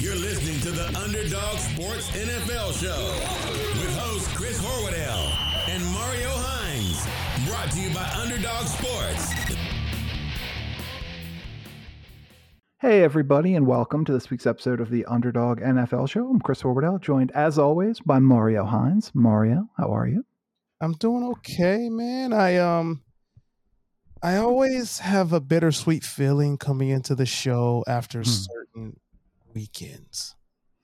You're listening to the Underdog Sports NFL Show with host Chris Horwedel and Mario Hines. Brought to you by Underdog Sports. Hey, everybody, and welcome to this week's episode of the Underdog NFL Show. I'm Chris Horwedel, joined as always by Mario Hines. Mario, how are you? I'm doing okay, man. I um I always have a bittersweet feeling coming into the show after Hmm. certain weekends.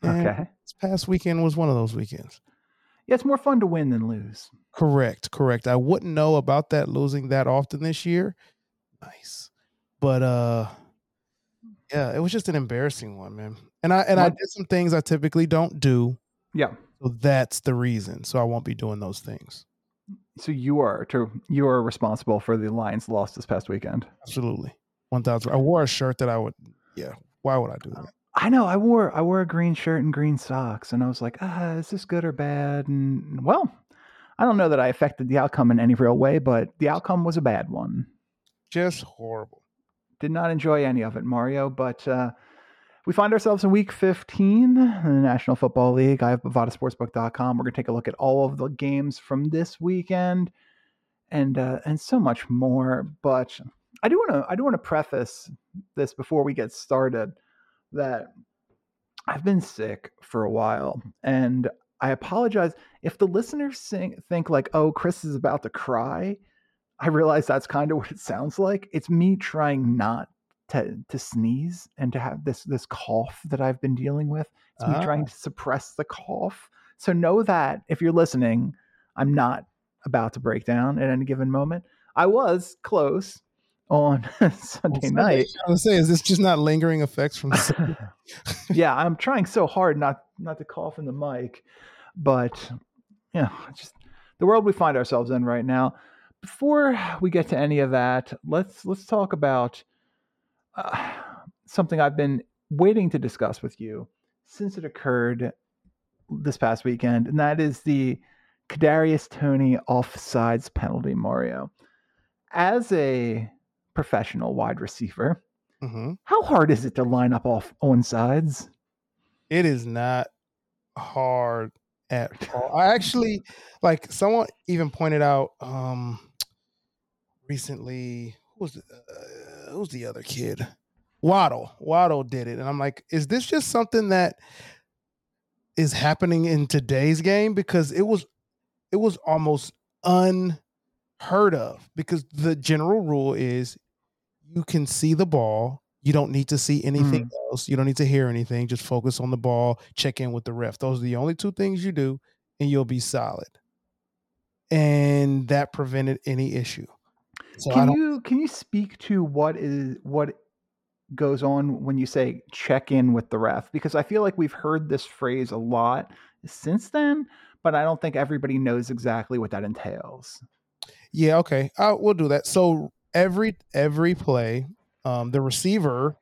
And Okay. This past weekend was one of those weekends. Yeah, it's more fun to win than lose. Correct, correct. I wouldn't know about that losing that often this year. Nice. But uh yeah, it was just an embarrassing one, man. And I and I did some things I typically don't do. Yeah. So that's the reason. So I won't be doing those things. So you are to you are responsible for the Lions loss this past weekend. Absolutely. One thousand. I wore a shirt that I would yeah. Why would I do that? I know. I wore I wore a green shirt and green socks, and I was like, ah, is this good or bad? And well, I don't know that I affected the outcome in any real way, but the outcome was a bad one. Just horrible. Did not enjoy any of it, Mario. But uh, we find ourselves in week 15 in the National Football League. I have BovadaSportsbook.com. We're going to take a look at all of the games from this weekend and uh, and so much more. But I do want to I do want to preface this before we get started that I've been sick for a while, and I apologize if the listeners sing, think like, "Oh, Chris is about to cry." I realize that's kind of what it sounds like. It's me trying not to to sneeze and to have this this cough that I've been dealing with. It's me trying ah. to suppress the cough. So know that if you're listening, I'm not about to break down at any given moment. I was close on Sunday night. I was say, is this just not lingering effects from? yeah, I'm trying so hard not not to cough in the mic, but yeah, just the world we find ourselves in right now. Before we get to any of that, let's let's talk about uh, something I've been waiting to discuss with you since it occurred this past weekend, and that is the Kadarius Toney offsides penalty. Mario, as a professional wide receiver, hmm how hard is it to line up off on sides? It is not hard at all. I actually like someone even pointed out um recently. Who was the, uh, who's the other kid? Waddle. Waddle did it, and I'm like, is this just something that is happening in today's game? Because it was it was almost unheard of. Because the general rule is you can see the ball. You don't need to see anything else. You don't need to hear anything. Just focus on the ball. Check in with the ref. Those are the only two things you do, and you'll be solid. And that prevented any issue. So can you can you speak to what is what goes on when you say check in with the ref? Because I feel like we've heard this phrase a lot since then, but I don't think everybody knows exactly what that entails. Yeah, okay. Uh, we'll do that. So every every play, um, the receiver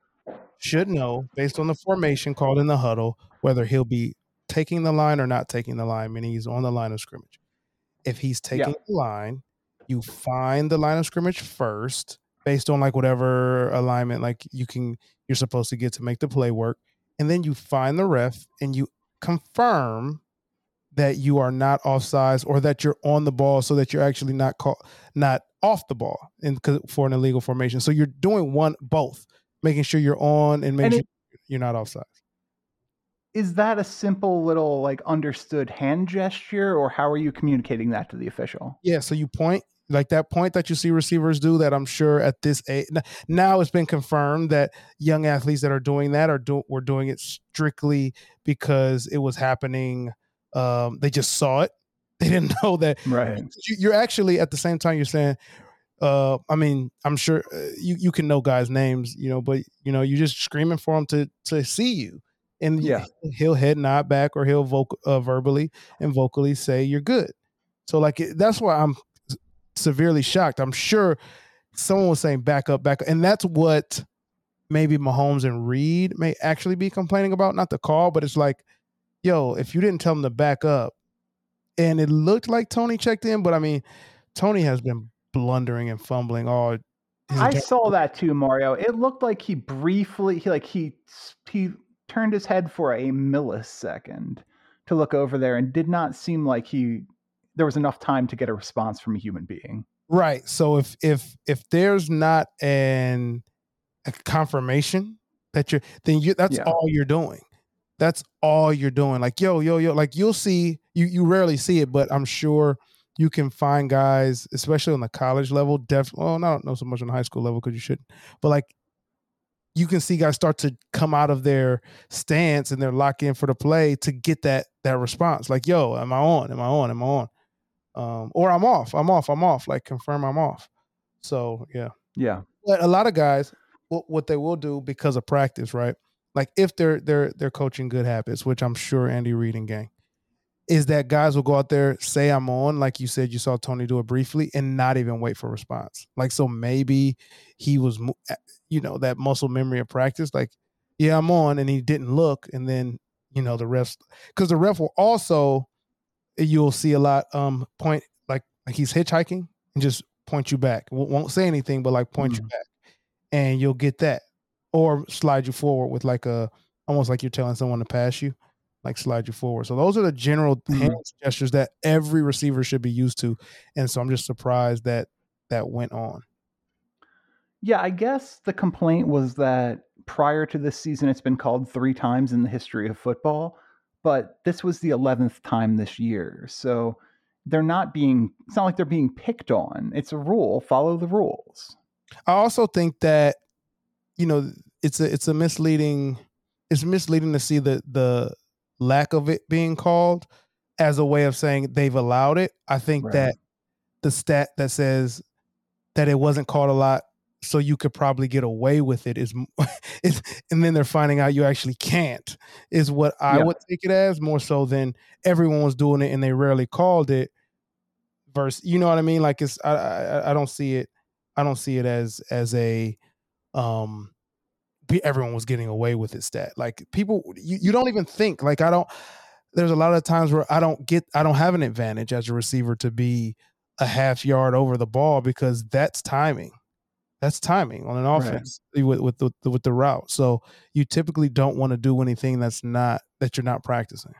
should know based on the formation called in the huddle whether he'll be taking the line or not taking the line, meaning he's on the line of scrimmage. If he's taking the line, you find the line of scrimmage first based on like whatever alignment like you can you're supposed to get to make the play work. And then you find the ref and you confirm that you are not offsides or that you're on the ball so that you're actually not caught not off the ball in for an illegal formation. So you're doing one both, making sure you're on and making And sure you're not offside. Is that a simple little like understood hand gesture, or how are you communicating that to the official? Yeah, so you point like that point that you see receivers do that I'm sure at this age now it's been confirmed that young athletes that are doing that are do, were doing it strictly because it was happening um they just saw it they didn't know that. Right. you- you're actually at the same time you're saying uh i mean i'm sure uh, you you can know guys names you know but you know you're just screaming for him to to see you. And Yeah. he'll head nod back or he'll vocal uh, verbally and vocally say you're good. So like that's why i'm severely shocked. I'm sure someone was saying back up back up. And that's what maybe Mahomes and Reid may actually be complaining about. Not the call but it's like yo if you didn't tell them to back up and it looked like Toney checked in, but I mean, Toney has been blundering and fumbling all. I entire- saw that too, Mario. It looked like he briefly, he like he he turned his head for a millisecond to look over there and did not seem like he there was enough time to get a response from a human being. Right. So if if if there's not an a confirmation that you're then you that's Yeah. all you're doing. That's all you're doing. Like yo yo yo like you'll see you you rarely see it but I'm sure you can find guys especially on the college level definitely well not know so much on the high school level cuz you shouldn't. But like you can see guys start to come out of their stance and they're locked in for the play to get that that response. Like, yo, am I on? Am I on? Am I on? Um, or I'm off. I'm off. I'm off. Like confirm I'm off. So yeah. Yeah. But a lot of guys, what, what they will do because of practice, right? Like if they're they're they're coaching good habits, which I'm sure Andy Reid and gang, is that guys will go out there, say I'm on, like you said, you saw Toney do it briefly, and not even wait for response. Like so, maybe he was, you know, that muscle memory of practice. Like, yeah, I'm on, and he didn't look, and then you know the refs, because the ref will also, you'll see a lot um point like like he's hitchhiking and just point you back. Won't won't say anything, but like point you Mhm. back, and you'll get that, or slide you forward with like a almost like you're telling someone to pass you like slide you forward. So those are the general Mhm. hand gestures that every receiver should be used to. And so I'm just surprised that that went on. Yeah, I guess the complaint was that prior to this season, it's been called three times in the history of football, but this was the 11th time this year. So they're not being, it's not like they're being picked on. It's a rule, follow the rules. I also think that you know it's a it's a misleading it's misleading to see the the lack of it being called as a way of saying they've allowed it. I think Right. that the stat that says that it wasn't called a lot so you could probably get away with it is, is and then they're finding out you actually can't is what I Yeah. would take it as more so than everyone was doing it and they rarely called it versus you know what I mean like it's I I, I don't see it I don't see it as as a um everyone was getting away with it stat. Like people you, you don't even think like I don't there's a lot of times where I don't get I don't have an advantage as a receiver to be a half yard over the ball because that's timing. That's timing on an Right. offense with with the, with the route. So you typically don't want to do anything that's not that you're not practicing.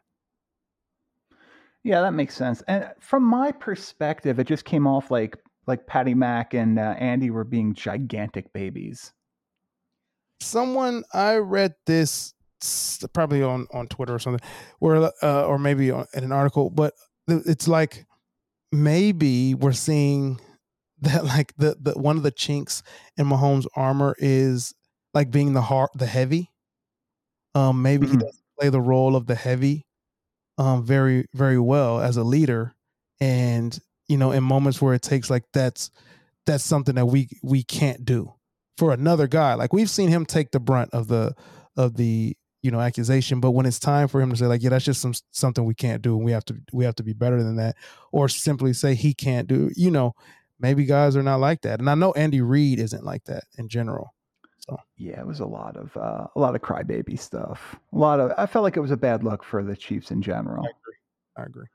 Yeah, that makes sense. And from my perspective, it just came off like like Patty Mack and uh, Andy were being gigantic babies. Someone I read this probably on on Twitter or something, where uh, or maybe on, in an article, but it's like maybe we're seeing that like the the one of the chinks in Mahomes' armor is like being the heart the heavy. Um, maybe he Mhm. doesn't play the role of the heavy, um, very very well as a leader, and you know in moments where it takes like that's that's something that we we can't do for another guy. Like we've seen him take the brunt of the of the you know accusation, but when it's time for him to say like, yeah, that's just some something we can't do, and we have to we have to be better than that, or simply say he can't do, you know, maybe guys are not like that. And I know Andy Reid isn't like that in general. So yeah, it was a lot of uh, a lot of crybaby stuff. A lot of I felt like it was a bad look for the Chiefs in general. I agree. I agree.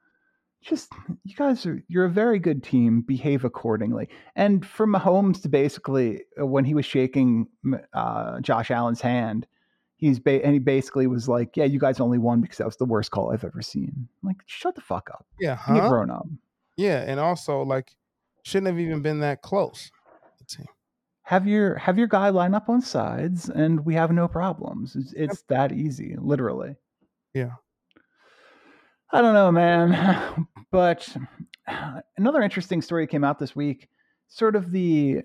Just you guys are you're a very good team. Behave accordingly. And for Mahomes to basically uh, when he was shaking uh, Josh Allen's hand, he's ba- and he basically was like, "Yeah, you guys only won because that was the worst call I've ever seen." I'm like, shut the fuck up. Yeah, huh? grown up. Yeah, and also like shouldn't have even been that close. team. Have your have your guy line up on sides, and we have no problems. It's, it's that easy, literally. Yeah. I don't know, man. But another interesting story came out this week, sort of the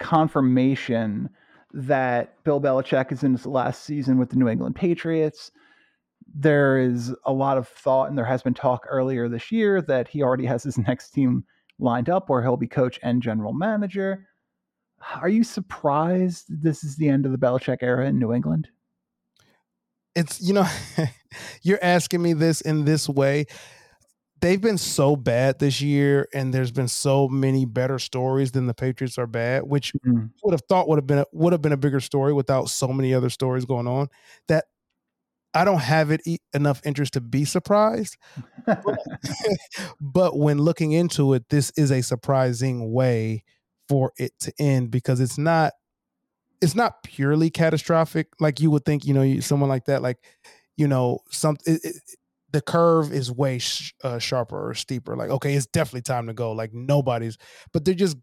confirmation that Bill Belichick is in his last season with the New England Patriots. There is a lot of thought, and there has been talk earlier this year that he already has his next team lined up where he'll be coach and general manager. Are you surprised this is the end of the Belichick era in New England? it's you know you're asking me this in this way they've been so bad this year and there's been so many better stories than the patriots are bad which Mhm. would have thought would have been a, would have been a bigger story without so many other stories going on that i don't have it e- enough interest to be surprised but when looking into it this is a surprising way for it to end because it's not it's not purely catastrophic like you would think. You know, you, someone like that, like you know, some it, it, the curve is way sh- uh, sharper or steeper. Like, okay, it's definitely time to go. Like nobody's, but they're just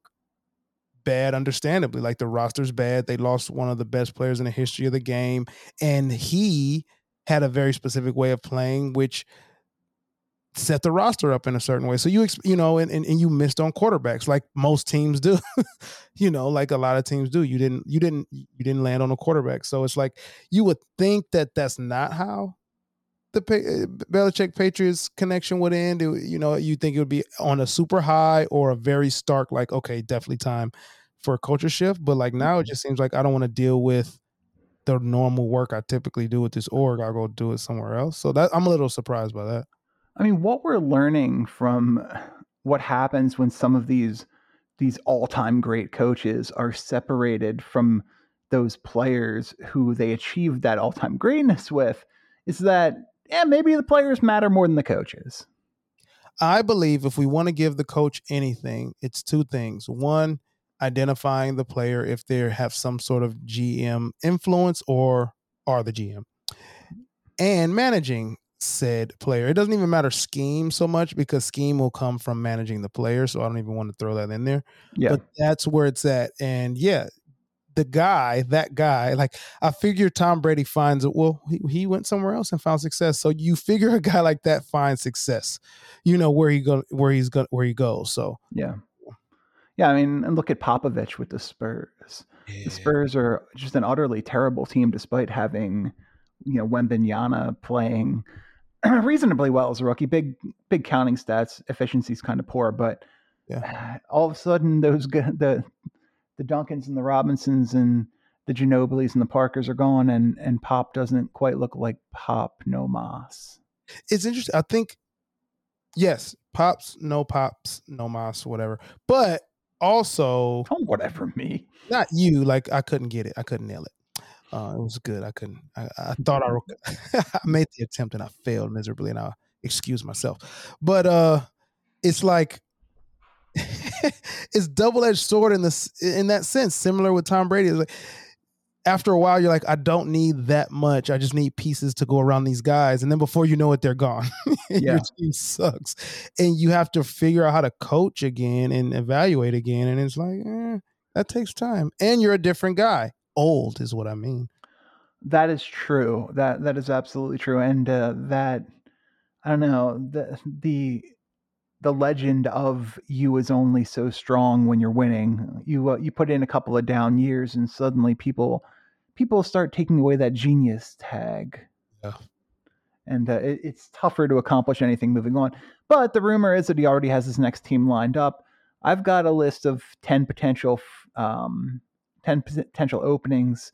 bad, understandably. Like the roster's bad. They lost one of the best players in the history of the game, and he had a very specific way of playing, which set the roster up in a certain way. So you you know, and, and, and you missed on quarterbacks like most teams do. you know, like a lot of teams do. You didn't you didn't you didn't land on a quarterback. So it's like you would think that that's not how the uh, Belichick Patriots connection would end. It, you know, you think it would be on a super high or a very stark like okay, definitely time for a culture shift, but like now it mm-hmm. just seems like I don't want to deal with the normal work I typically do with this org. I'll go do it somewhere else. So that I'm a little surprised by that. I mean, what we're learning from uh, what happens when some of these these all-time great coaches are separated from those players who they achieved that all-time greatness with is that yeah, maybe the players matter more than the coaches. I believe if we want to give the coach anything, it's two things. One, identifying the player if they have some sort of GM influence or are the GM, and managing said player. It doesn't even matter scheme so much because scheme will come from managing the player. So I don't even want to throw that in there. Yeah. But that's where it's at. And yeah, the guy, that guy, like I figure Tom Brady finds it. Well, he, he went somewhere else and found success. So you figure a guy like that finds success, you know, where he go where he's going where he goes. So yeah. Yeah, I mean, and look at Popovich with the Spurs. Yeah. The Spurs are just an utterly terrible team despite having, you know, Wembanyama playing reasonably well as a rookie. Big big counting stats, efficiency's kind of poor, but yeah. all of a sudden those the the Duncans and the Robinsons and the Ginobilis and the Parkers are gone, and and Pop doesn't quite look like Pop no Moss. It's interesting. I think yes, Pops no Pops no Moss whatever, but also don't whatever me. Not you. Like I couldn't get it. I couldn't nail it. Uh, it was good. I couldn't. I, I thought I, I made the attempt and I failed miserably, and I excuse myself. But uh, it's like it's double edged sword in this in that sense. Similar with Tom Brady. It's like after a while, you're like, I don't need that much. I just need pieces to go around these guys, and then before you know it, they're gone. yeah. Your team sucks, and you have to figure out how to coach again and evaluate again. And it's like, eh, that takes time, and you're a different guy old is what I mean. That is true. That that is absolutely true. And uh, that I don't know the the the legend of you is only so strong when you're winning. You uh, you put in a couple of down years, and suddenly people people start taking away that genius tag. Yeah. And uh, it, it's tougher to accomplish anything moving on. But the rumor is that he already has his next team lined up. I've got a list of ten potential um, 10 potential openings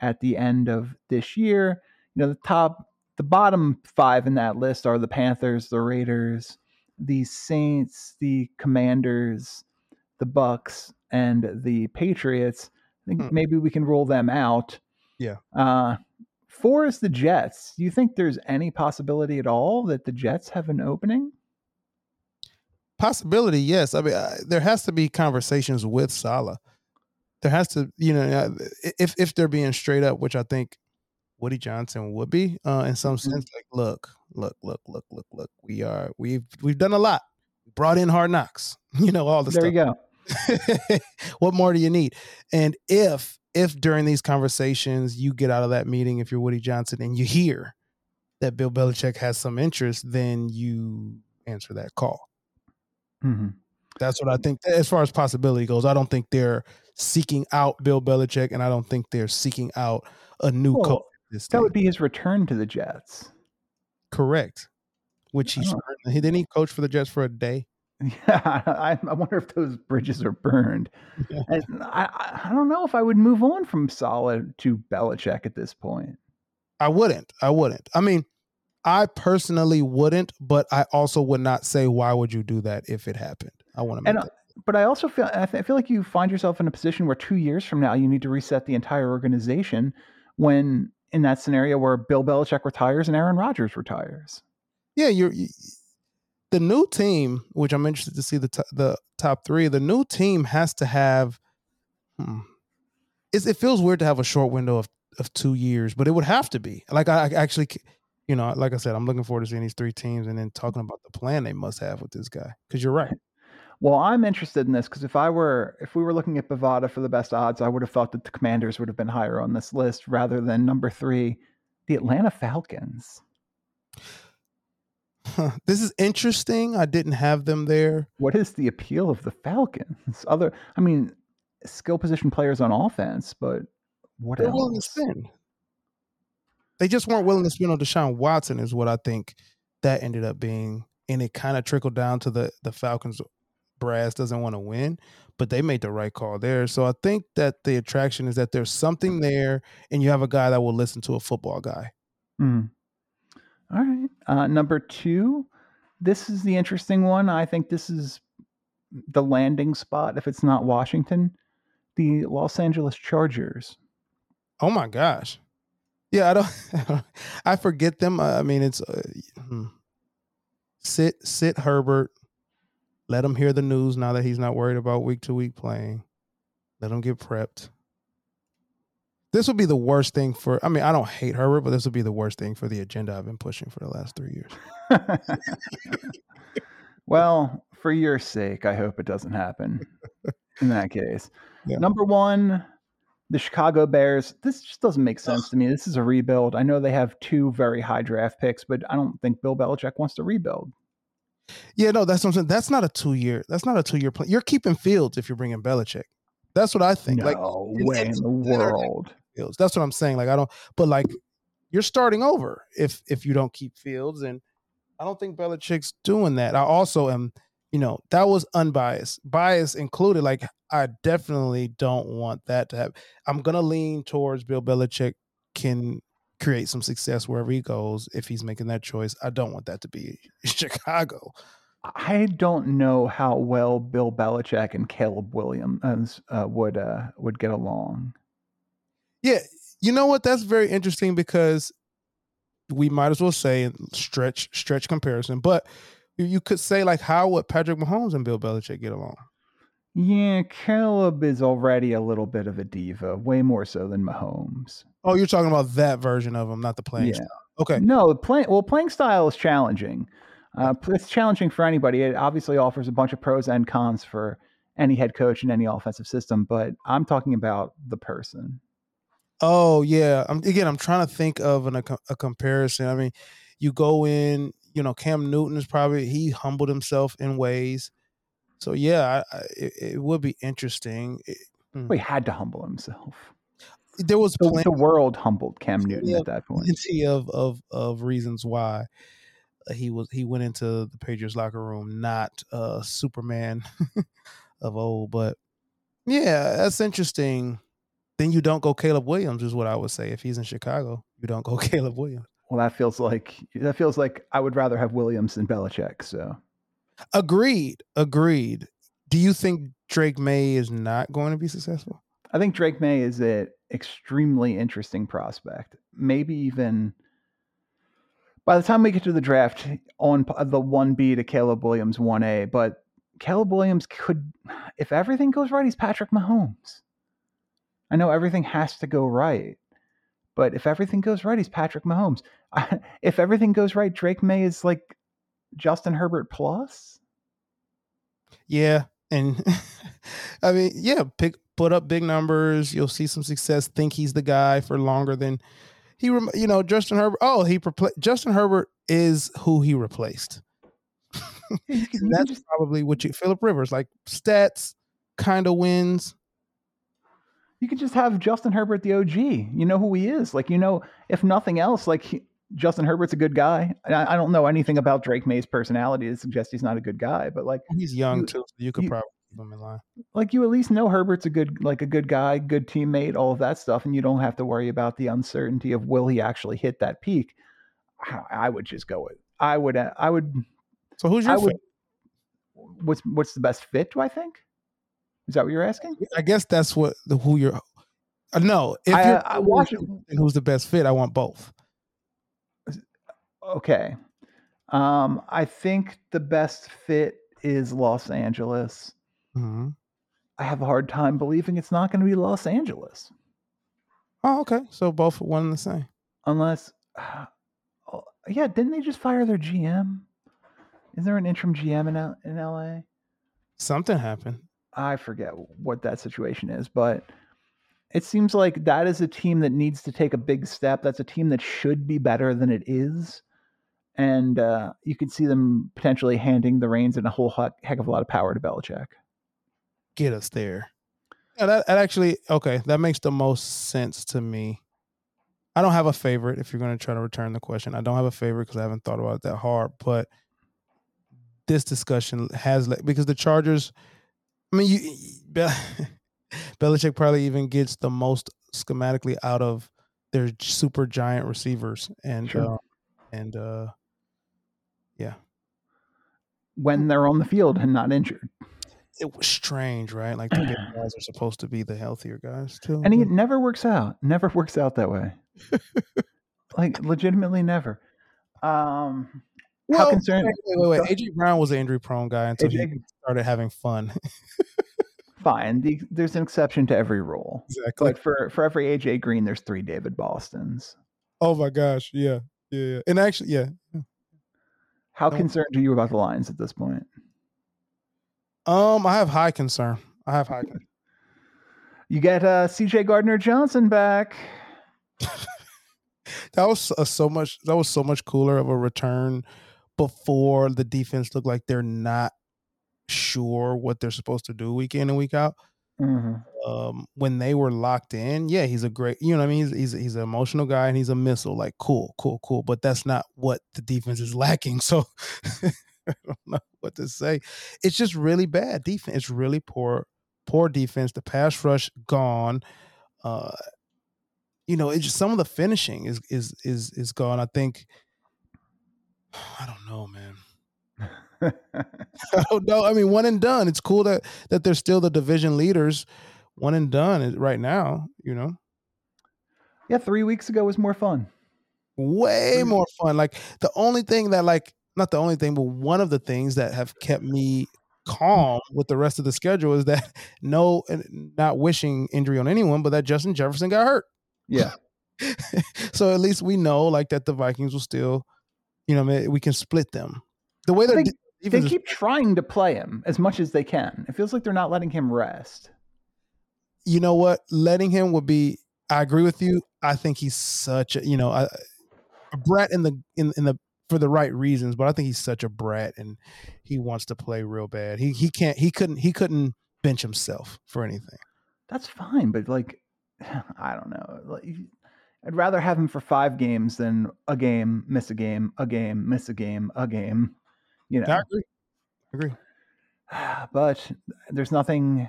at the end of this year. You know, the top, the bottom five in that list are the Panthers, the Raiders, the Saints, the Commanders, the Bucs, and the Patriots. I think hmm. maybe we can roll them out. Yeah. Uh, four is the Jets. Do you think there's any possibility at all that the Jets have an opening? Possibility, yes. I mean, uh, there has to be conversations with Saleh there has to, you know, uh, if if they're being straight up, which I think Woody Johnson would be, uh, in some mm-hmm. sense, like, look, look, look, look, look, look, we are we've we've done a lot, brought in hard knocks, you know, all the there stuff. There you go. what more do you need? And if if during these conversations you get out of that meeting, if you're Woody Johnson and you hear that Bill Belichick has some interest, then you answer that call. Mm-hmm. That's what I think. As far as possibility goes, I don't think they're seeking out Bill Belichick, and I don't think they're seeking out a new well, coach. that would be his return to the Jets. Correct. Which he's he didn't he coach for the Jets for a day. Yeah, I, I wonder if those bridges are burned. Yeah. I, I don't know if I would move on from Saleh to Belichick at this point. I wouldn't. I wouldn't. I mean, I personally wouldn't, but I also would not say why would you do that if it happened. I want to make and, that but I also feel I, th- I feel like you find yourself in a position where two years from now you need to reset the entire organization. When in that scenario where Bill Belichick retires and Aaron Rodgers retires. Yeah, you're you, the new team, which I'm interested to see the t- the top three. The new team has to have. Hmm, it's, it feels weird to have a short window of of two years, but it would have to be. Like I, I actually, you know, like I said, I'm looking forward to seeing these three teams and then talking about the plan they must have with this guy. Because you're right. Well, I'm interested in this because if I were, if we were looking at Bovada for the best odds, I would have thought that the Commanders would have been higher on this list rather than number three, the Atlanta Falcons. Huh, This is interesting. I didn't have them there. What is the appeal of the Falcons? Other, I mean, skill position players on offense, but what They're willing to else? spend. They just weren't willing to spend on Deshaun Watson, is what I think that ended up being, and it kind of trickled down to the the Falcons. Brass doesn't want to win, but they made the right call there. So I think that the attraction is that there's something there, and you have a guy that will listen to a football guy. Mm. All right. Uh, number two, this is the interesting one. I think this is the landing spot if it's not Washington. The Los Angeles Chargers. Oh my gosh, yeah, I don't, I forget them. I mean, it's uh, hmm. sit sit Herbert. Let him hear the news now that he's not worried about week to week playing. Let him get prepped. This would be the worst thing for. I mean, I don't hate Herbert, but this would be the worst thing for the agenda I've been pushing for the last three years. well, for your sake, I hope it doesn't happen in that case. Yeah. Number one, the Chicago Bears. This just doesn't make sense to me. This is a rebuild. I know they have two very high draft picks, but I don't think Bill Belichick wants to rebuild. Yeah, no, that's what I'm saying. That's not a two year. That's not a two year plan. You're keeping Fields if you're bringing Belichick. That's what I think. No Like way in the world. Fields. That's what I'm saying. Like I don't, but like you're starting over if if you don't keep Fields, and I don't think Belichick's doing that. I also am, you know, that was unbiased, bias included. Like I definitely don't want that to happen. I'm gonna lean towards Bill Belichick can create some success wherever he goes if he's making that choice. I don't want that to be Chicago. I don't know how well Bill Belichick and Caleb Williams uh, would uh, would get along. Yeah, you know what? That's very interesting because we might as well say stretch stretch comparison, but you could say like how would Patrick Mahomes and Bill Belichick get along? Yeah, Caleb is already a little bit of a diva, way more so than Mahomes. Oh, you're talking about that version of him, not the playing. Yeah. style. Okay. No, playing well, playing style is challenging. Uh, it's challenging for anybody. It obviously offers a bunch of pros and cons for any head coach in any offensive system. But I'm talking about the person. Oh yeah. I'm again. I'm trying to think of an, a, a comparison. I mean, you go in. You know, Cam Newton is probably he humbled himself in ways. So yeah, I, I, it, it would be interesting. It- Well, he had to humble himself. There was The, plenty the world humbled Cam Newton at that point. plenty of of of reasons why he was he went into the Patriots locker room not uh Superman of old, but yeah, that's interesting. Then you don't go Caleb Williams is what I would say if he's in Chicago. You don't go Caleb Williams. Well, that feels like that feels like I would rather have Williams than Belichick. So Agreed. Agreed. Do you think Drake Maye is not going to be successful? I think Drake Maye is an extremely interesting prospect. Maybe even by the time we get to the draft on the 1B to Caleb Williams 1A, but Caleb Williams could, if everything goes right, he's Patrick Mahomes. I know everything has to go right, but if everything goes right, he's Patrick Mahomes. if everything goes right, Drake Maye is like Justin Herbert plus. Yeah, and I mean, yeah, pick put up big numbers. You'll see some success. Think he's the guy for longer than he. You know, Justin Herbert. Oh, he Justin Herbert is who he replaced. You can- you can That's probably what you. Philip Rivers, like stats, kind of wins. you could just have Justin Herbert the OG. You know who he is. Like you know, if nothing else, like he, Justin Herbert's a good guy. I, I don't know anything about Drake Maye's personality to suggest he's not a good guy, but like He's young You- too, so you could you- probably in line. like you at least know Herbert's a good like a good guy, good teammate, all of that stuff, and you don't have to worry about the uncertainty of will he actually hit that peak. I, I would just go with I would uh, I would So who's your? I would what's what's the best fit? Do I think? Is that what you're asking? I guess that's what the who you're. Uh, no, if I, you're I watch who's the best fit, I want both. Okay. Um, I think the best fit is Los Angeles. Mhm. I have a hard time believing it's not going to be Los Angeles. Oh, okay. So both one and the same. Unless, uh, yeah, didn't they just fire their GM? Is there an interim GM in L- in LA? Something happened. I forget what that situation is, but it seems like that is a team that needs to take a big step. That's a team that should be better than it is. And uh, you could see them potentially handing the reins and a whole heck of a lot of power to Belichick. Get us there. Yeah, that, that actually, okay, that makes the most sense to me. I don't have a favorite if you're going to try to return the question. I don't have a favorite because I haven't thought about it that hard. But this discussion has, because the Chargers, I mean, you, Belichick probably even gets the most schematically out of their super giant receivers, and sure. uh, and uh, yeah, when they're on the field and not injured. It was strange, right? Like the big guys are supposed to be the healthier guys too, and it never works out. Never works out that way. like legitimately, never. Um, well, how concerned? Wait, wait, wait. AJ Brown was an injury prone guy until AJ, he started having fun fine. The, there's an exception to every rule. Exactly. But for for every AJ Green, there's three David Bostons. Oh my gosh! Yeah, yeah, yeah. And actually, yeah. How concerned are you about the Lions at this point? Um, I have high concern. I have high. Concern. You get uh, C.J. Gardner Johnson back. that was a, so much. That was so much cooler of a return before the defense looked like they're not sure what they're supposed to do week in and week out. Mm-hmm. Um, when they were locked in, yeah, he's a great, you know, I mean, he's he's he's an emotional guy and he's a missile. Like, cool, cool, cool. But that's not what the defense is lacking. So I don't know what to say. It's just really bad defense. It's really poor, poor defense. The pass rush gone. Uh, you know, it's just some of the finishing is is is is gone. I think. I don't know, man. I don't know. I mean, one and done. It's cool that that they're still the division leaders. One and done right now, you know. Yeah, three weeks ago was more fun. Way more fun. Like the only thing that, like, not the only thing, but one of the things that have kept me calm with the rest of the schedule is that no, not wishing injury on anyone, but that Justin Jefferson got hurt. Yeah. so at least we know, like, that the Vikings will still, you know, we can split them. The way they're they keep trying to play him as much as they can. It feels like they're not letting him rest. You know what? Letting him would be. I agree with you. I think he's such a you know a, a brat in the in in the for the right reasons, but I think he's such a brat and he wants to play real bad. He he can't he couldn't he couldn't bench himself for anything. That's fine, but like I don't know. Like, I'd rather have him for five games than a game, miss a game, a game, miss a game, a game. You know, I agree. I agree. But there's nothing,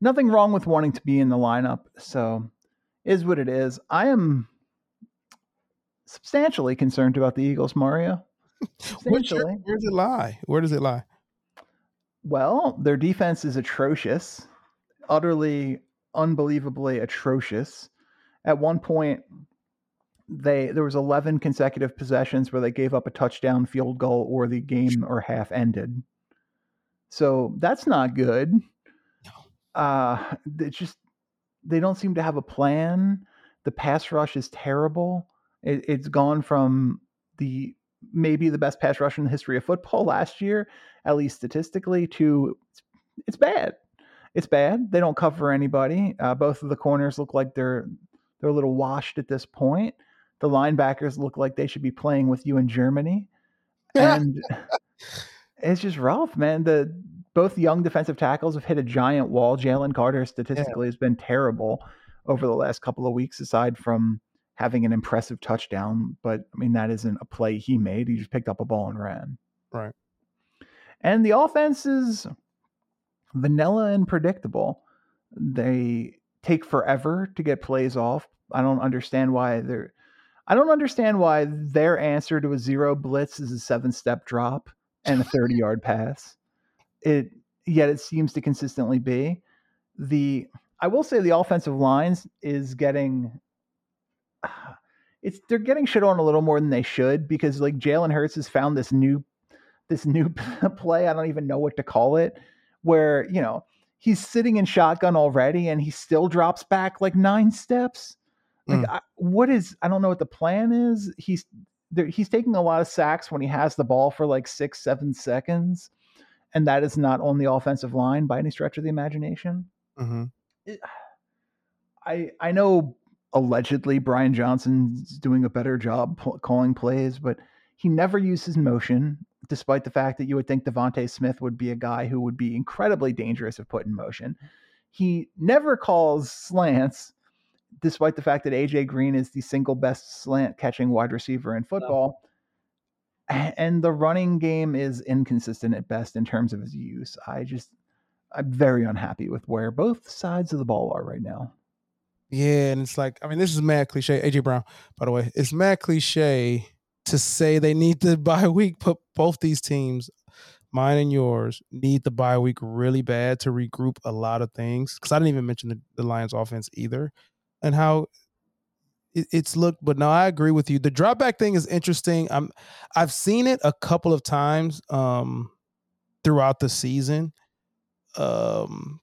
nothing wrong with wanting to be in the lineup. So, is what it is. I am substantially concerned about the Eagles, Mario. Substantially. Where does it lie? Where does it lie? Well, their defense is atrocious, utterly, unbelievably atrocious. At one point, they there was 11 consecutive possessions where they gave up a touchdown field goal or the game or half ended so that's not good no. uh it's just they don't seem to have a plan the pass rush is terrible it, it's gone from the maybe the best pass rush in the history of football last year at least statistically to it's, it's bad it's bad they don't cover anybody uh, both of the corners look like they're they're a little washed at this point the linebackers look like they should be playing with you in Germany. And it's just rough, man. The both young defensive tackles have hit a giant wall. Jalen Carter statistically yeah. has been terrible over the last couple of weeks, aside from having an impressive touchdown. But I mean, that isn't a play he made. He just picked up a ball and ran. Right. And the offense is vanilla and predictable. They take forever to get plays off. I don't understand why they're I don't understand why their answer to a zero blitz is a seven step drop and a 30 yard pass. It yet it seems to consistently be. The I will say the offensive lines is getting it's they're getting shit on a little more than they should because like Jalen Hurts has found this new this new play. I don't even know what to call it, where you know he's sitting in shotgun already and he still drops back like nine steps Like, Mm. I, what is? I don't know what the plan is. He's there, he's taking a lot of sacks when he has the ball for like six, seven seconds, and that is not on the offensive line by any stretch of the imagination. hmm I I know allegedly Brian Johnson's doing a better job p- calling plays, but he never uses motion, despite the fact that you would think DeVonta Smith would be a guy who would be incredibly dangerous if put in motion. He never calls slants, despite the fact that AJ Green is the single best slant catching wide receiver in football. A- And the running game is inconsistent at best in terms of his use. I just, I'm very unhappy with where both sides of the ball are right now. Yeah, and it's like I mean, this is mad cliche. AJ Brown, by the way, it's mad cliche to say they need the bye week, but both these teams, mine and yours, need the bye week really bad to regroup a lot of things. Because I didn't even mention the, the Lions' offense either, and how it, it's looked. But no, I agree with you. The drop back thing is interesting. I'm I've seen it a couple of times um, throughout the season. Um,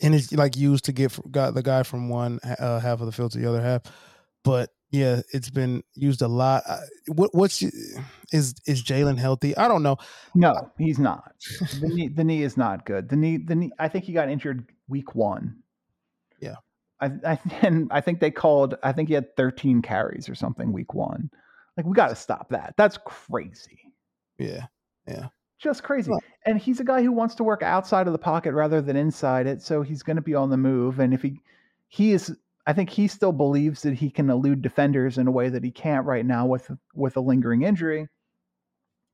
and it's like used to get got the guy from one uh, half of the field to the other half. But yeah, it's been used a lot. What what's is is Jalen healthy? I don't know. No, he's not. The knee, the knee is not good. The knee, the knee. I think he got injured week one. Yeah. I, I and I think they called. I think he had 13 carries or something week one. Like we got to stop that. That's crazy. Yeah. Yeah, Just crazy. Well- and he's a guy who wants to work outside of the pocket rather than inside it. So he's going to be on the move. And if he, he is, I think he still believes that he can elude defenders in a way that he can't right now with with a lingering injury.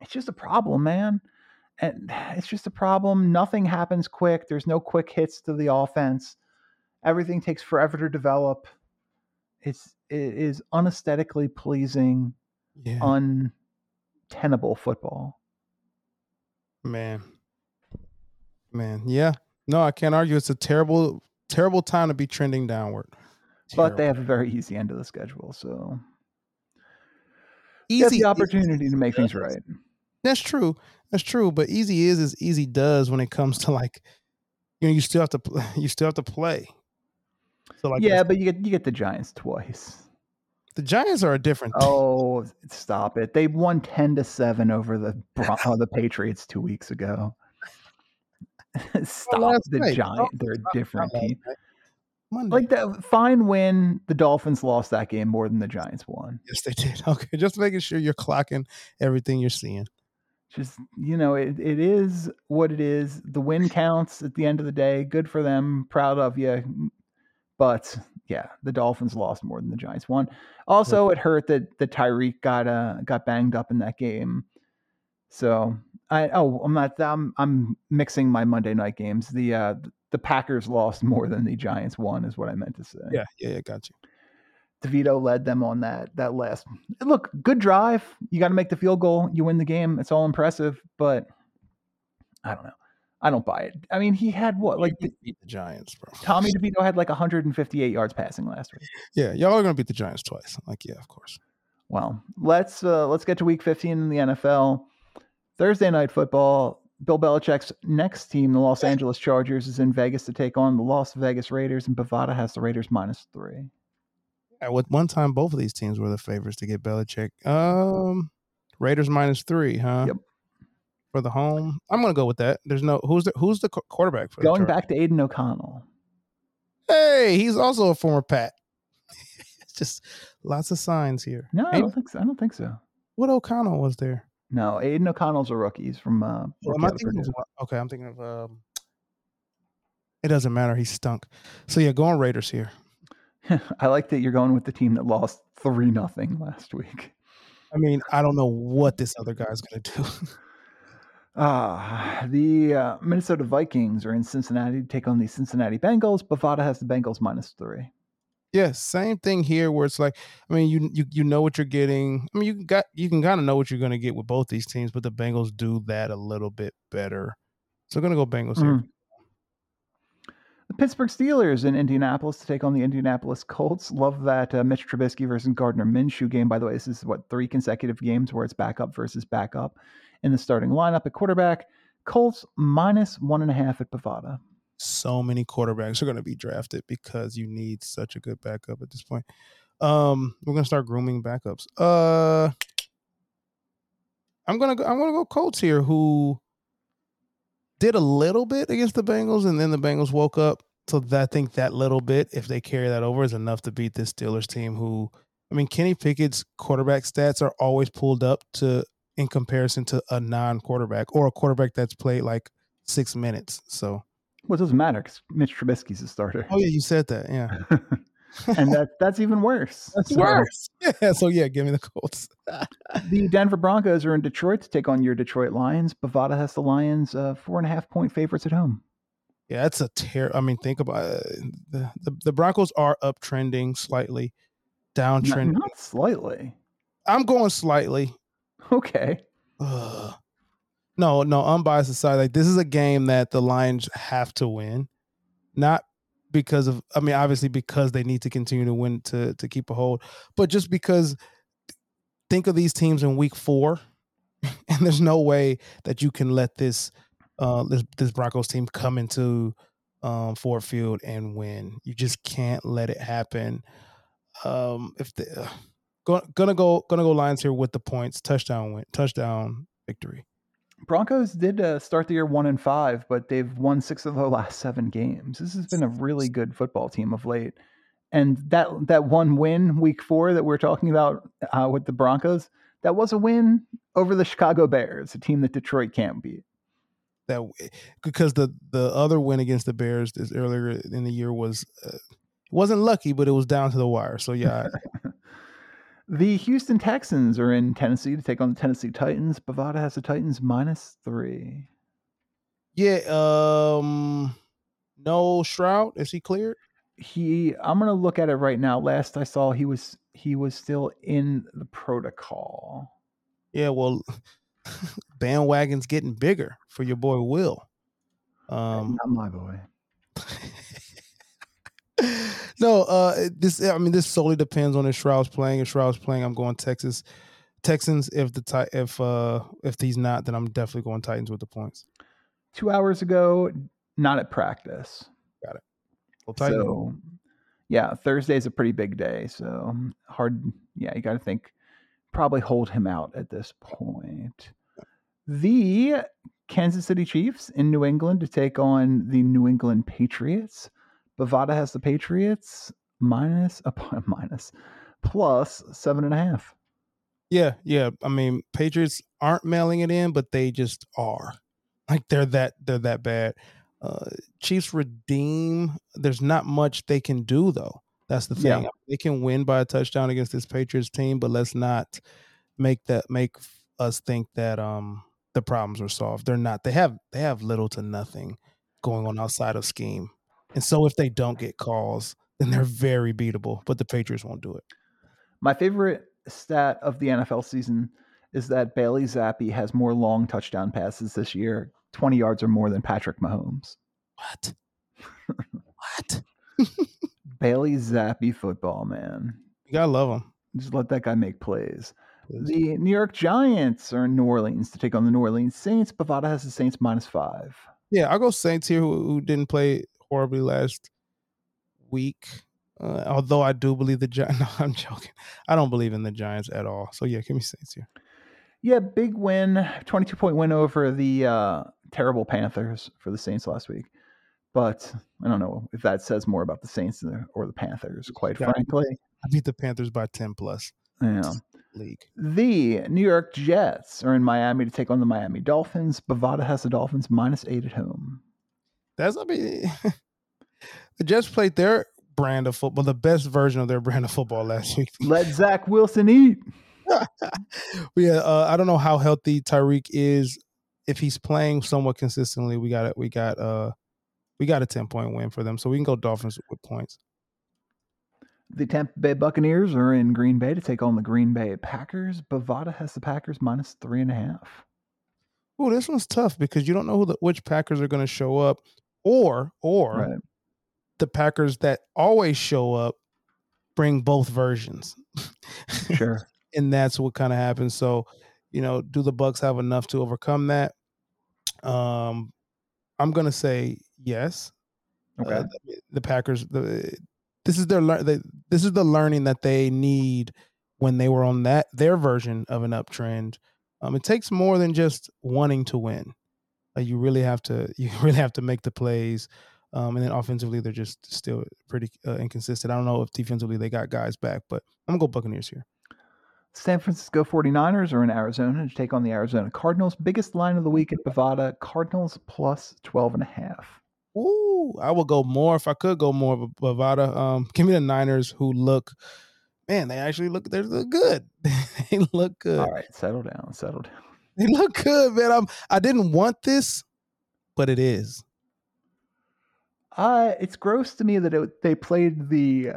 It's just a problem, man. And it's just a problem. Nothing happens quick. There's no quick hits to the offense. Everything takes forever to develop. It's it is unesthetically pleasing, yeah, untenable football. Man, man. Yeah, no, I can't argue. It's a terrible, terrible time to be trending downward. But they have a very easy end of the schedule, so easy the opportunity to make things right. That's true. That's true. But easy is as easy does when it comes to like, you know, you still have to you still have to play. So like, yeah, but you get you get the Giants twice. The Giants are a different. Oh, stop it! They won ten to seven over the uh, the Patriots two weeks ago. stop last the night. Giants; they're a different team. Monday. Like the fine win, the Dolphins lost that game more than the Giants won. yes, they did. Okay, just making sure you're clocking everything you're seeing. Just you know, it, it is what it is. The win counts at the end of the day. Good for them. Proud of you. But yeah, the Dolphins lost more than the Giants won. Also, it hurt that the Tyreek got uh got banged up in that game. So I oh I'm not I'm I'm mixing my Monday night games. The uh the Packers lost more than the Giants won is what I meant to say. Yeah, yeah, yeah. Got you. DeVito led them on that that last. Look, good drive. You got to make the field goal. You win the game. It's all impressive, but I don't know. I don't buy it. I mean, he had what like You beat the Giants, bro. Tommy DeVito had like 158 yards passing last week. Yeah, y'all are gonna beat the Giants twice. Like, yeah, of course. Well, let's uh, let's get to Week 15 in the NFL. Thursday night football. Bill Belichick's next team, the Los Angeles Chargers, is in Vegas to take on the Las Vegas Raiders, and Bovada has the Raiders minus three. At one time both of these teams were the favorites to get Belichick. Um, Raiders minus three, huh? Yep. For the home, I'm gonna go with that. There's no who's the who's the quarterback for Going back to Aidan O'Connell. Hey, he's also a former Pat. it's just lots of signs here. No, I don't think so. I don't think so. What O'Connell was there? No, Aidan O'Connell's a rookie. He's from uh, Well, am I thinking of, okay, I'm thinking of um it doesn't matter. He stunk. So yeah, going Raiders here. I like that you're going with the team that lost three nothing last week. I mean, I don't know what this other guy's gonna do. Ah, the uh, Minnesota Vikings are in Cincinnati to take on the Cincinnati Bengals. Bovada has the Bengals minus three. yeah, same thing here where it's like, I mean, you you you know what you're getting. I mean, you got you can kind of know what you're gonna get with both these teams, but the Bengals do that a little bit better. So I'm gonna go Bengals here. Mhm. The Pittsburgh Steelers in Indianapolis to take on the Indianapolis Colts. Love that uh, Mitch Trubisky versus Gardner Minshew game. By the way, this is what three consecutive games where it's backup versus backup in the starting lineup at quarterback. Colts minus one and a half at Bovada. so many quarterbacks are going to be drafted because you need such a good backup at this point. Um, we're gonna start grooming backups. Uh, I'm gonna go, I'm gonna go Colts here, who did a little bit against the Bengals, and then the Bengals woke up. So that, I think that little bit, if they carry that over, is enough to beat this Steelers team. Who, I mean, Kenny Pickett's quarterback stats are always pulled up to in comparison to a non-quarterback or a quarterback that's played like six minutes. So, well, it doesn't matter because Mitch Trubisky's a starter. Oh yeah, you said that. Yeah. and that that's even worse. That's so, worse. Yeah. So yeah, give me the Colts. the Denver Broncos are in Detroit to take on your Detroit Lions. Bovada has the Lions uh, four and a half point favorites at home. Yeah, that's a tear. I mean, think about it. The, the the Broncos are uptrending slightly, downtrending. Not, not slightly. I'm going slightly. Okay. No, no, unbiased aside, like this is a game that the Lions have to win, not because of I mean obviously because they need to continue to win to to keep a hold, but just because think of these teams in week 4 and there's no way that you can let this uh this this Broncos team come into um Ford Field and win. You just can't let it happen. Um if the uh, gonna go gonna go Lions here with the points touchdown win touchdown victory. Broncos did uh, start the year one and five, but they've won six of the last seven games. This has been a really good football team of late, and that that one win week four that we're talking about uh, with the Broncos, that was a win over the Chicago Bears, a team that Detroit can't beat. That because the the other win against the Bears this earlier in the year was uh, wasn't lucky, but it was down to the wire. So yeah. The Houston Texans are in Tennessee to take on the Tennessee Titans. Bovada has the Titans minus three. Yeah, um no Stroud Is he cleared? He I'm gonna look at it right now. Last I saw he was he was still in the protocol. Yeah, well bandwagon's getting bigger for your boy Will. Um not my boy. no, uh, this I mean this solely depends on if Stroud's playing. If Stroud's playing, I'm going Texas Texans. If the if uh if he's not, then I'm definitely going Titans with the points. Two hours ago, not at practice. Got it. Well, so yeah, Thursday's a pretty big day, so hard. Yeah, you got to think. Probably hold him out at this point. The Kansas City Chiefs in New England to take on the New England Patriots. Bovada has the Patriots minus a minus plus seven and a half. Yeah, yeah. I mean, Patriots aren't mailing it in, but they just are. Like they're that they're that bad. Uh, Chiefs redeem. There's not much they can do though. That's the thing. Yeah. They can win by a touchdown against this Patriots team, but let's not make that make us think that um the problems are solved. They're not. They have they have little to nothing going on outside of scheme. And so if they don't get calls, then they're very beatable, but the Patriots won't do it. My favorite stat of the NFL season is that Bailey Zappe has more long touchdown passes this year, 20 yards or more than Patrick Mahomes. What? what? Bailey Zappe football, man. You gotta love him. Just let that guy make plays. The New York Giants are in New Orleans to take on the New Orleans Saints. Bovada has the Saints minus five. Yeah, I'll go Saints here who, who didn't play horribly last week. Uh, although I do believe the Giants. No, I'm joking. I don't believe in the Giants at all. So yeah, give me Saints here. Yeah, big win, 22 point win over the uh, terrible Panthers for the Saints last week. But I don't know if that says more about the Saints or the Panthers, quite yeah, frankly. I beat the Panthers by 10 plus. Yeah. League. The New York Jets are in Miami to take on the Miami Dolphins. Bovada has the Dolphins minus eight at home. That's I mean the Jets played their brand of football, the best version of their brand of football last week. Let Zach Wilson eat. yeah, uh, I don't know how healthy Tyreek is. If he's playing somewhat consistently, we got it. We got uh, we got a ten point win for them, so we can go Dolphins with points. The Tampa Bay Buccaneers are in Green Bay to take on the Green Bay Packers. Bovada has the Packers minus three and a half. Oh, this one's tough because you don't know who the, which Packers are going to show up, or or right the Packers that always show up bring both versions. Sure. and that's what kind of happens. So, you know, do the Bucs have enough to overcome that? Um I'm going to say yes. Okay. Uh, the, the Packers. The, this is their lear- they, this is the learning that they need when they were on that their version of an uptrend. Um, it takes more than just wanting to win. Uh, you really have to you really have to make the plays. Um, and then offensively, they're just still pretty uh, inconsistent. I don't know if defensively they got guys back, but I'm gonna go Buccaneers here. San Francisco 49ers are in Arizona to take on the Arizona Cardinals. Biggest line of the week at Bovada, Cardinals plus 12 and a half. Ooh, I would go more if I could go more of Bovada. Um, give me the Niners who look, man, they actually look they look good. they look good. All right, settle down, settle down. They look good, man. I'm I didn't want this, but it is. Uh, it's gross to me that it, they played the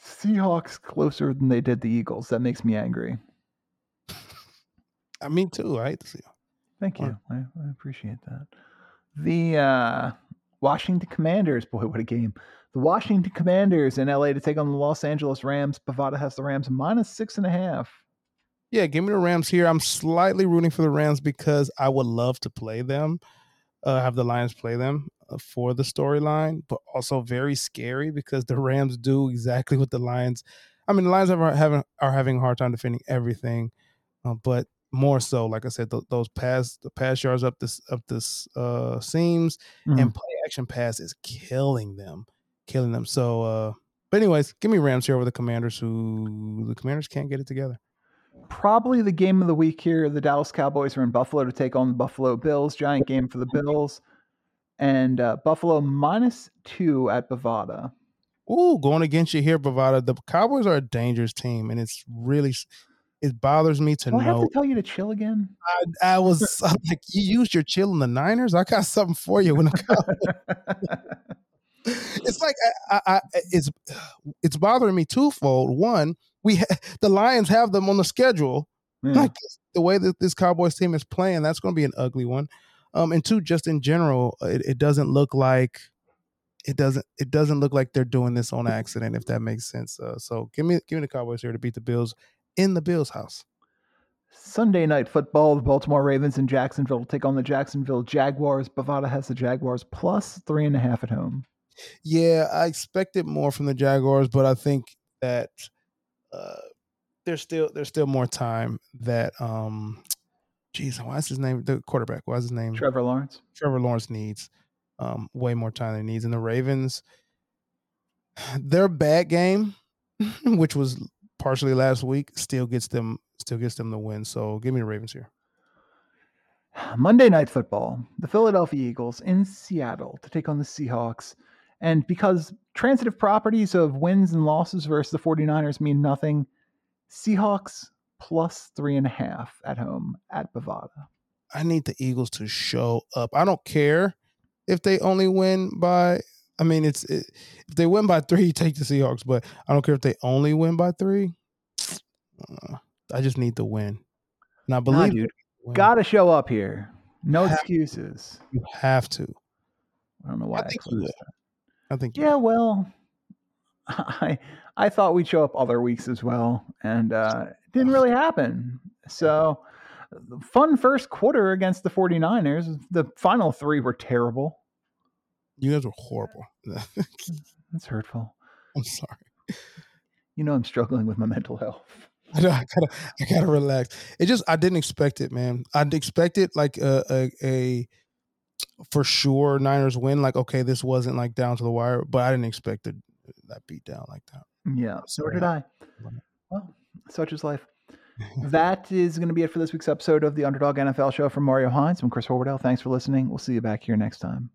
Seahawks closer than they did the Eagles. That makes me angry. I mean too. I hate to see. Thank you. I, I appreciate that. The uh, Washington Commanders, boy, what a game. The Washington Commanders in LA to take on the Los Angeles Rams. Bovada has the Rams minus six and a half. Yeah, give me the Rams here. I'm slightly rooting for the Rams because I would love to play them, uh, have the Lions play them uh, for the storyline, but also very scary because the Rams do exactly what the Lions. I mean, the Lions are having are having a hard time defending everything, uh, but more so, like I said, th- those pass the pass yards up this up this uh, seams Mhm. and play action pass is killing them, killing them. So, uh, but anyways, give me Rams here over the Commanders, who the Commanders can't get it together. Probably the game of the week here. The Dallas Cowboys are in Buffalo to take on the Buffalo Bills. Giant game for the Bills. And uh, Buffalo minus two at Bovada. Ooh, going against you here, Bravada. The Cowboys are a dangerous team, and it's really it bothers me to Do I have know. to tell you to chill again? I, I was I'm like, you used your chill in the Niners. I got something for you. When the Cow- it's like I, I, I, it's it's bothering me twofold. One, we ha- the Lions have them on the schedule. Yeah. Like the way that this Cowboys team is playing, that's going to be an ugly one. Um, and two, just in general, it, it doesn't look like it doesn't it doesn't look like they're doing this on accident. If that makes sense. Uh, so give me give me the Cowboys here to beat the Bills in the Bills' house. Sunday night football, the Baltimore Ravens and Jacksonville will take on the Jacksonville Jaguars. Bovada has the Jaguars plus three and a half at home. Yeah, I expected more from the Jaguars, but I think that uh, there's still there's still more time that um, geez, why is his name the quarterback? Why is his name Trevor Lawrence. Trevor Lawrence needs um, way more time than he needs. And the Ravens, their bad game, which was partially last week, still gets them still gets them the win. So give me the Ravens here. Monday night football, the Philadelphia Eagles in Seattle to take on the Seahawks. And because transitive properties of wins and losses versus the 49ers mean nothing, Seahawks plus three and a half at home at Bovada. I need the Eagles to show up. I don't care if they only win by. I mean, it's it, if they win by three, take the Seahawks. But I don't care if they only win by three. Uh, I just need the win, and I believe dude, they gotta show up here. No excuses. you have to. I don't know why I, think you will. that. I think Yeah, well, I I thought we'd show up other weeks as well, and uh, it didn't really happen. So, fun first quarter against the 49ers. The final three were terrible. You guys were horrible. That's hurtful. I'm sorry. You know, I'm struggling with my mental health. I, know, I gotta, I gotta relax. It just, I didn't expect it, man. I'd expect it like a, a, a, for sure Niners win. Like, okay, this wasn't like down to the wire, but I didn't expect it, that beat down like that. Yeah, so did I. Well, such is life. that is going to be it for this week's episode of the Underdog NFL Show from Mario Hines. I'm Chris Horwedel. Thanks for listening. We'll see you back here next time.